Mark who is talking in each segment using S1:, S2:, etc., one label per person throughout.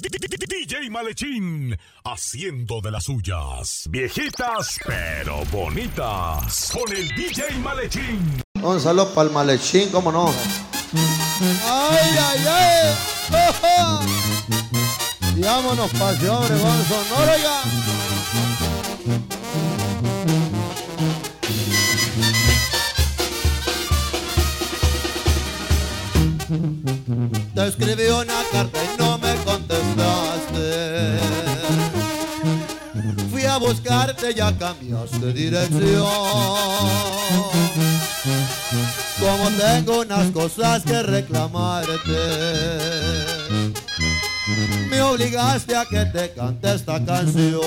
S1: DJ Malechín haciendo de las suyas. Viejitas pero bonitas. Con el DJ Malechín.
S2: Un saludo para el Malechín, cómo no.
S3: ¡Ay, ay, ay! Vámonos para Obregón, Sonora. Te escribí una carta y no Fui a buscarte, ya cambiaste dirección. Como tengo unas cosas que reclamarte. Me obligaste a que te cante esta canción.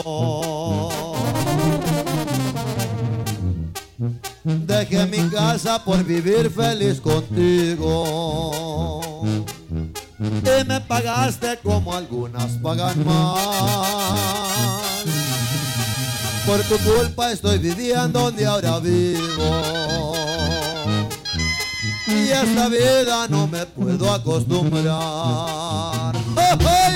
S3: Dejé mi casa por vivir feliz contigo. Y me pagaste como algunas pagan más. Por tu culpa estoy viviendo donde ahora vivo. Y esta vida no me puedo acostumbrar. ¡Oh, oh,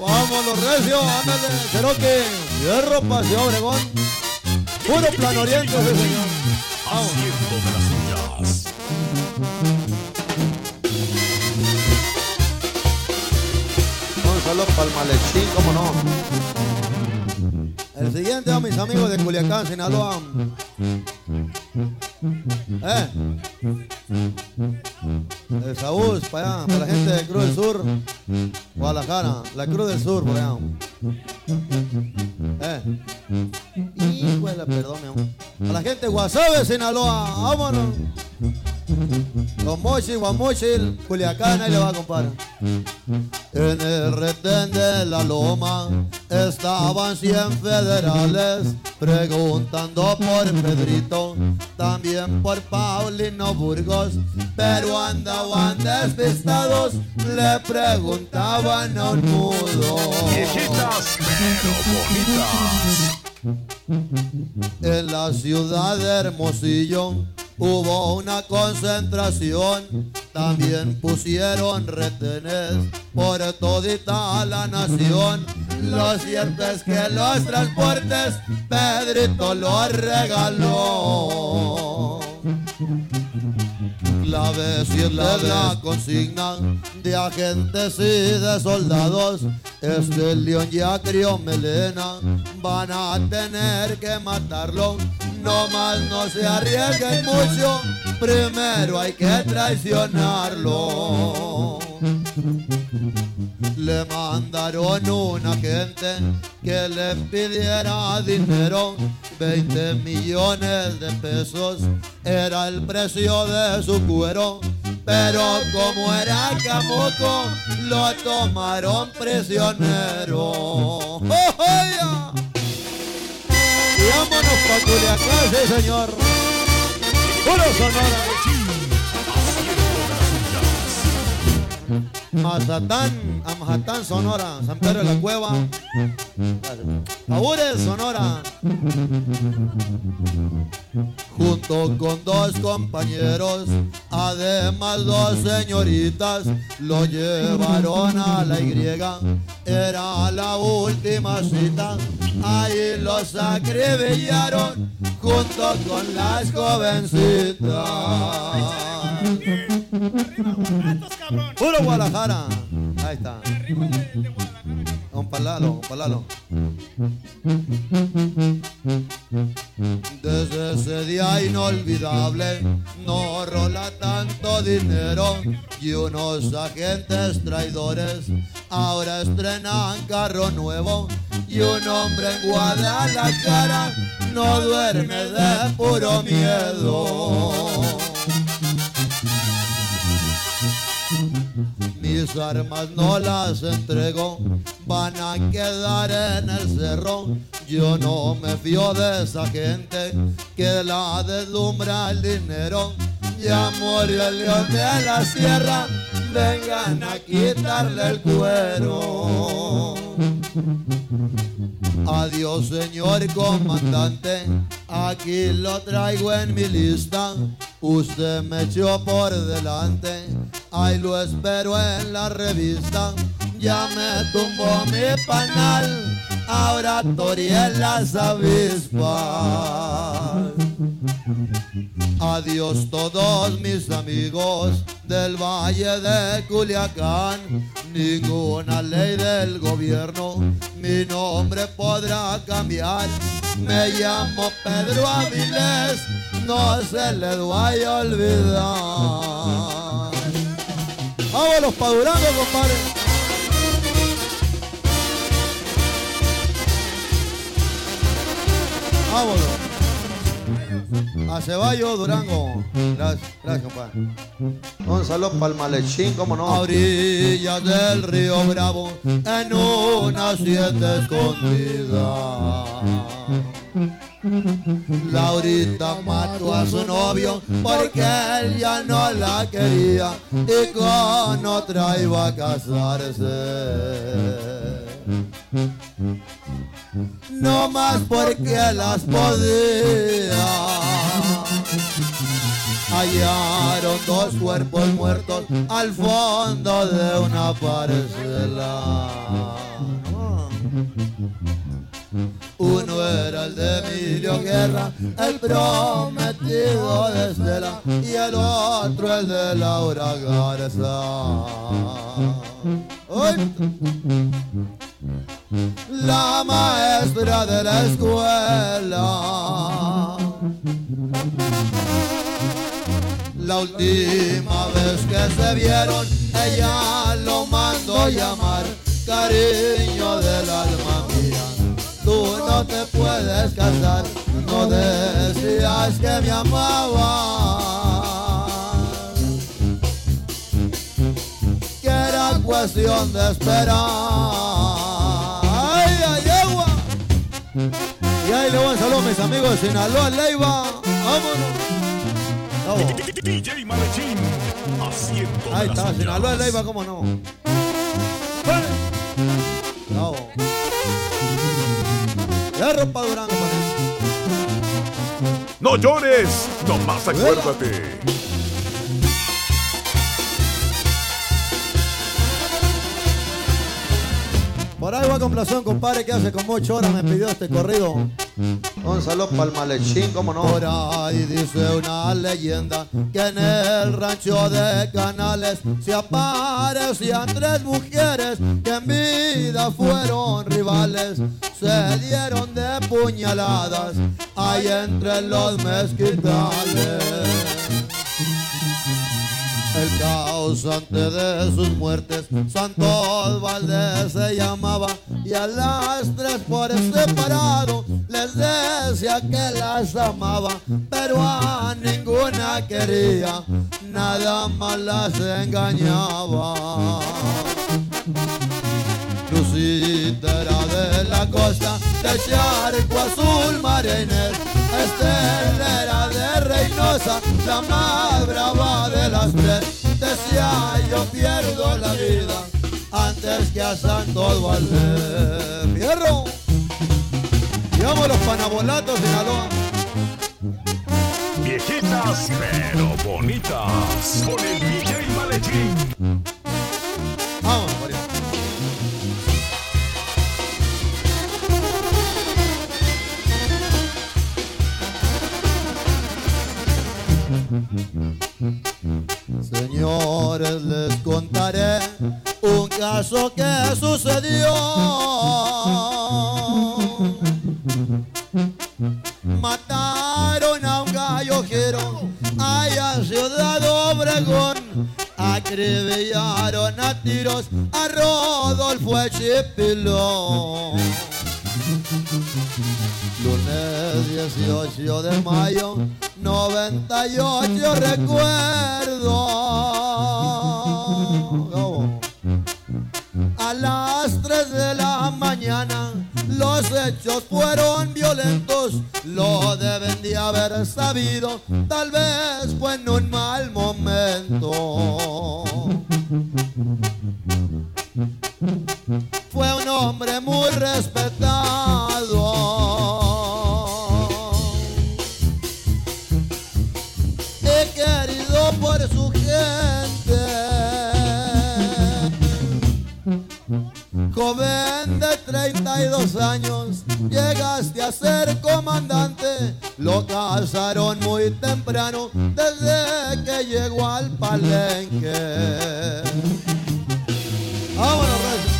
S3: Vámonos, recio, ándale, Cherokee, hierro, paseo, Obregón. Puro plan oriente, sí, señor. Vamos.
S2: Saludo para el Malechín, cómo no.
S3: El siguiente a mis amigos de Culiacán, Sinaloa. Eh. El Saúl, para allá, para la gente de Cruz del Sur. Guadalajara, la Cruz del Sur, por allá. Eh. Híjole, perdón, mi. A la gente de Guasave, Sinaloa. Vámonos. Los Mochis, Guamochil, Culiacán, ahí le va, compadre. En el retén de la loma estaban 100 federales preguntando por Pedrito, también por Paulino Burgos, pero andaban despistados, le preguntaban a un mudo.
S1: Viejitas pero bonitas.
S3: En la ciudad de Hermosillo hubo una concentración, también pusieron retenes por todita la nación. Lo cierto es que los transportes Pedrito los regaló. Clave si es la consigna de agentes y de soldados. Este león ya crió melena, van a tener que matarlo. No más no se arriesguen mucho, primero hay que traicionarlo. Le mandaron un agente que le pidiera dinero, 20 millones de pesos era el precio de su cuero. Pero como era camuco, lo tomaron prisionero. ¡Oh, oh, ya! Vámonos pa' Culiacán, sí, señor. Puro Sonora. Mazatán, a Mazatán, Sonora, San Pedro de la Cueva. Aures, Sonora. Junto con dos compañeros, además dos señoritas, lo llevaron a la Y. Era la última cita, ahí los acribillaron junto con las jovencitas. Puro Guadalajara. Ahí está. Un palalo, un palalo. Desde ese día inolvidable no rola tanto dinero y unos agentes traidores ahora estrenan carro nuevo y un hombre en Guadalajara no duerme de puro miedo. Mis armas no las entrego, van a quedar en el cerro. Yo no me fío de esa gente que la deslumbra el dinero. Ya murió el león de la sierra, vengan a quitarle el cuero. Adiós, señor comandante, aquí lo traigo en mi lista. Usted me echó por delante, Ahí lo espero en la revista. Ya me tumbó mi panal. Ahora Toriel las avispas. Adiós todos mis amigos del Valle de Culiacán. Ninguna ley del gobierno mi nombre podrá cambiar. Me llamo Pedro Avilés, no se le vaya a olvidar. Vámonos pa' Durango, compadre. Vámonos. A Ceballo, Durango. Gracias, gracias, compadre.
S2: Un saludo para el malechín, cómo
S3: A
S2: no.
S3: orillas del río Bravo, en una siete escondida. Laurita mató a su novio porque él ya no la quería y con otra iba a casarse. No más porque las podía. Hallaron dos cuerpos muertos al fondo de una parcela. Uno era el de Emilio Guerra, el prometido de Estela, y el otro el de Laura Garza. La maestra de la escuela. La última vez que se vieron, ella lo mandó llamar cariño del alma mía. Tú no te puedes casar, no decías que me amabas. Que era cuestión de esperar. Y ahí le voy a saludo a mis amigos de Sinaloa, Leiva. ¡Vámonos! Vamos.
S1: DJ Malechín, haciendo
S3: Ahí está. Sinaloa, Leiva, cómo no. Bravo. Hierro pa' Durango.
S1: No llores, nomás acuérdate.
S3: Por ahí va complación, compadre, que hace como ocho horas me pidió este corrido.
S2: Un saludo para el malechín, cómo no.
S3: Por ahí dice una leyenda que en el rancho de Canales se aparecían tres mujeres que en vida fueron rivales. Se dieron de puñaladas ahí entre los mezquitales. El causante de sus muertes, Santos Valdés se llamaba, y a las tres por separado les decía que las amaba, pero a ninguna quería, nada más las engañaba. Lucita era de la costa, de charco azul marinel. Estela era de Reynosa, la más de tres. Decía yo pierdo la vida antes que a Santos Valdés. ¡Fierro! Llevamos los panabolatos, Sinaloa.
S1: Viejitas pero bonitas. Con el DJ Malechín.
S3: Caso que sucedió. Mataron a un gallojero allá en Ciudad Obregón. Acribillaron a tiros a Rodolfo Chipilón. Lunes 18 de mayo, 98 recuerdo. Hechos fueron violentos, lo deben de haber sabido, tal vez fue en un mal momento. Palenque. Reyes.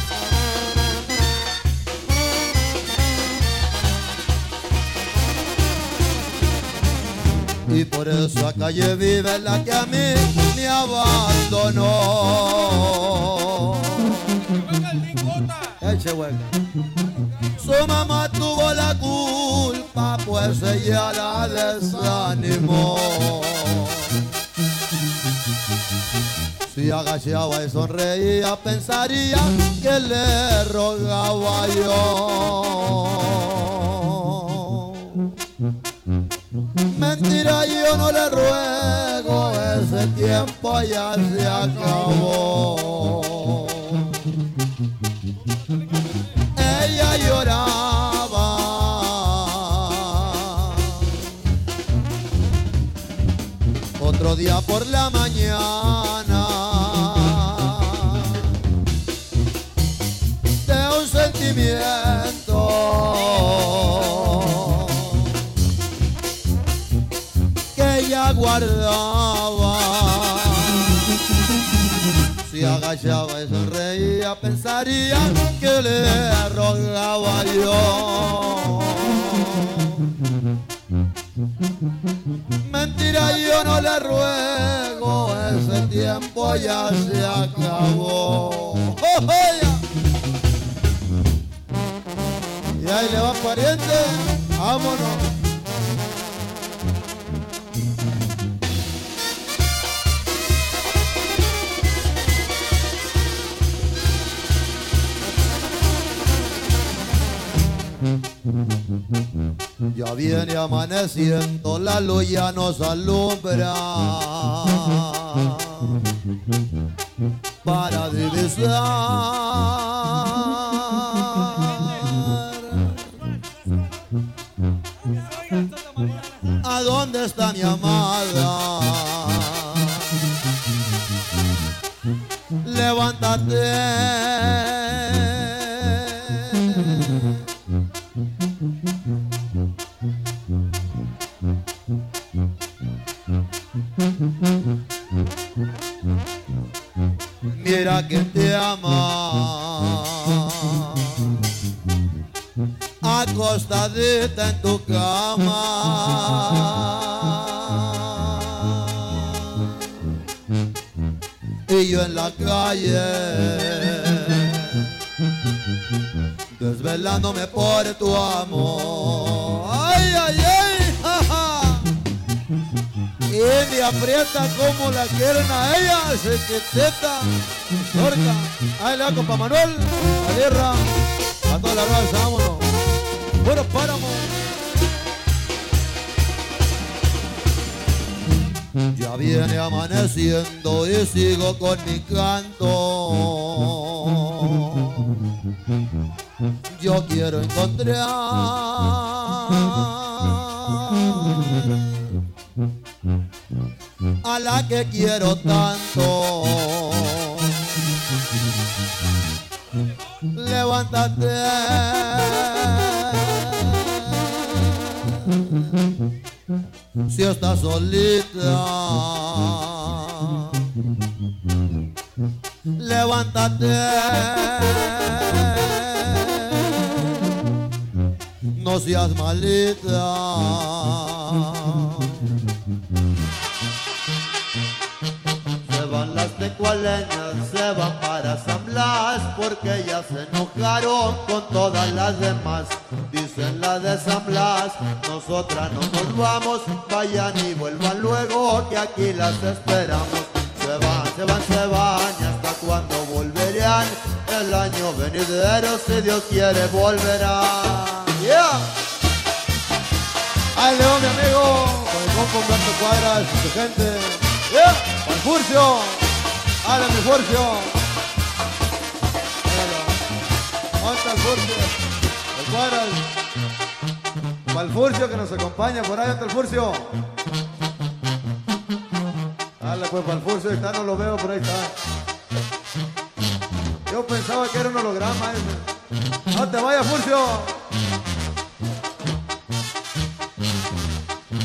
S3: Y por eso a calle vive la que a mí me abandonó. Su mamá tuvo la culpa, pues ella la desanimó. Si agachaba y sonreía, pensaría que le rogaba yo. Mentira, yo no le ruego, ese tiempo ya se acabó. Agachaba y sonreía, pensaría que le rogaba yo. Mentira, yo no le ruego, ese tiempo ya se acabó. ¡Oh, oh! Y ahí le va pariente, vámonos. Ya viene amaneciendo, la luz ya nos alumbra para divisar a dónde está mi amada. Levántate. En tu cama. Y yo en la calle. Desvelándome por tu amor. Ay, ay, ay. ja, ja. India aprieta como la quieren a ella, sequeteta, torca. Ahí le hago Manuel, a Tierra, a toda la raza, vámonos. Bueno, páramo. Ya viene amaneciendo y sigo con mi canto. Yo quiero encontrar a la que quiero tanto. Levántate. Si estás solita. Levántate. No seas malita. Se van las tecualeñas, Blas, porque ya se enojaron con todas las demás. Dicen la de San Blas, nosotras no nos vamos, vayan y vuelvan luego, que aquí las esperamos. Se van, se van, se van, y hasta cuando volverán, el año venidero, si Dios quiere, volverá. Yeah. Ahí León, mi amigo, con el compo Humberto Cuadras su gente. ¡Yeah! ¡Al Furcio! ¡Hala, mi Furcio! ¿Dónde está el Furcio? El Cuadras. Para el Furcio que nos acompaña, por ahí está el Furcio. Dale pues para el Furcio, ahí está, no lo veo, por ahí está. Yo pensaba que era un holograma ese.
S1: No te vayas, Furcio.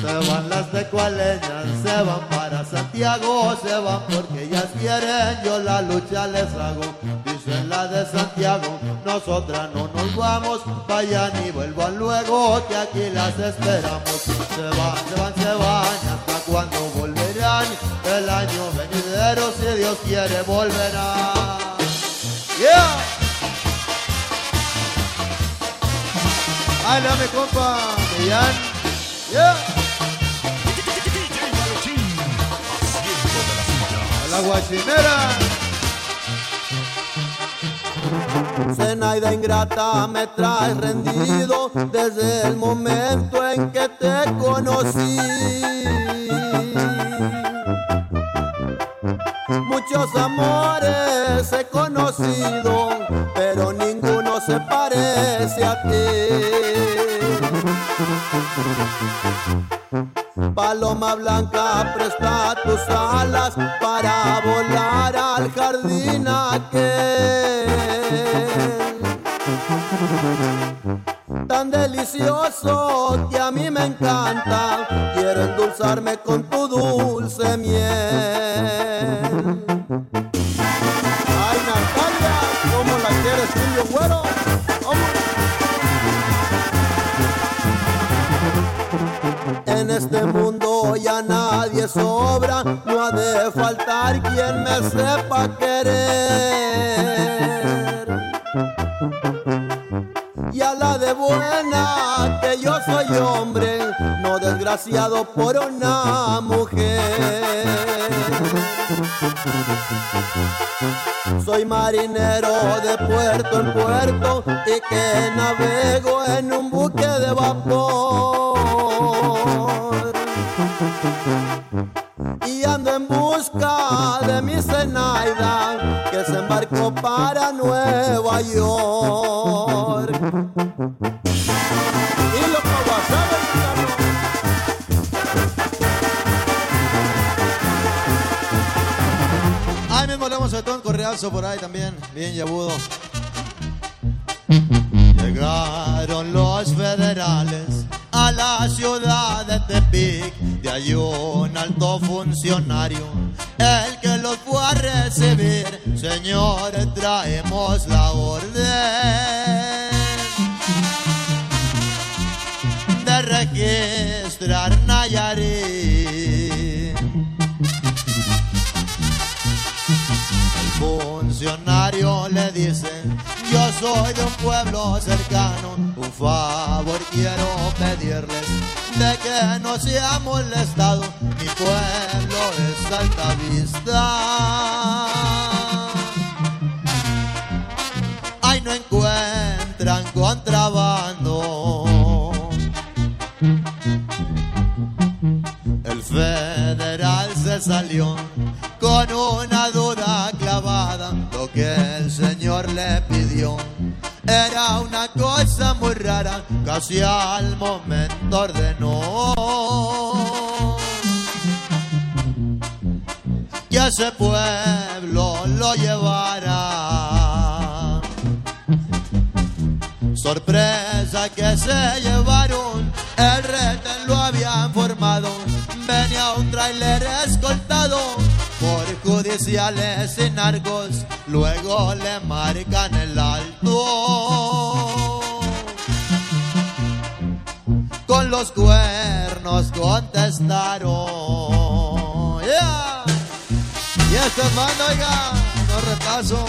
S3: Se van las de cualeñas, se van para Santiago, se van porque ellas quieren, yo la lucha les hago. Dicen la de Santiago, nosotras no nos vamos, vayan y vuelvan luego, que aquí las esperamos. Se van, se van, se van, hasta cuando volverán, el año venidero, si Dios quiere, volverá.
S1: Yeah. Ay, mi compa, Millán. Yeah.
S4: La suya.
S3: Zenaida ingrata me trae rendido desde el momento en que te conocí. Muchos amores he conocido, pero ninguno se parece a ti. Paloma blanca, presta tus alas para volar al jardín aquel. Tan delicioso que a mí me encanta, por una mujer. Soy marinero de puerto en puerto y que navego en un buque de vapor. Y ando en busca de mi Zenaida que se embarcó para Nueva York.
S1: Correazo por ahí también, bien yabudo.
S3: Llegaron los federales a la ciudad de Tepic, de ahí un alto funcionario, el que los fue a recibir. Señores, traemos la orden de registrar Nayarit. Funcionario le dice, yo soy de un pueblo cercano, un favor quiero pedirles, de que no se ha molestado, mi pueblo es alta vista. Ay, no encuentran contrabando. El federal se salió casi al momento ordenó que ese pueblo lo llevara. Sorpresa que se llevaron, el retén lo habían formado. Venía un tráiler escoltado por judiciales y narcos, luego le marcan el alto. Con los cuernos contestaron. Yeah.
S1: Y este mando, oiga, no repaso.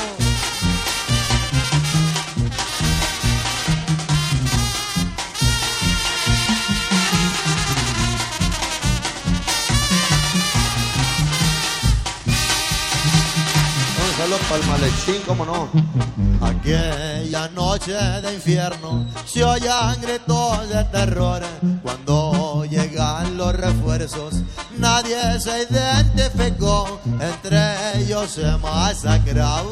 S1: Para el malechín, cómo no.
S3: Aquella noche de infierno se oían gritos de terror cuando llegan los refuerzos. Nadie se identificó, entre ellos se masacraban.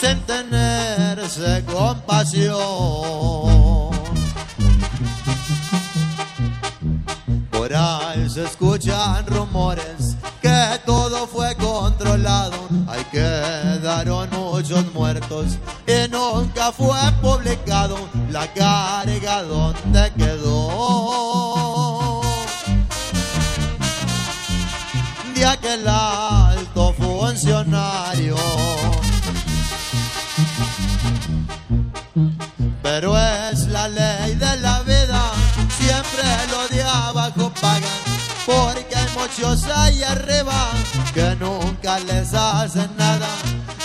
S3: Sin tenerse compasión. Escuchan rumores que todo fue controlado. Hay quedaron muchos muertos y nunca fue publicado la carga donde quedó de aquel alto muchos ahí arriba que nunca les hacen nada,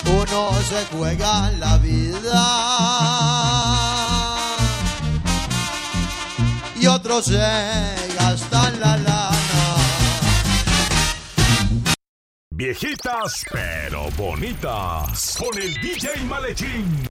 S3: uno se juega la vida y otros se gastan la lana.
S1: Viejitas pero bonitas con el DJ Malechín.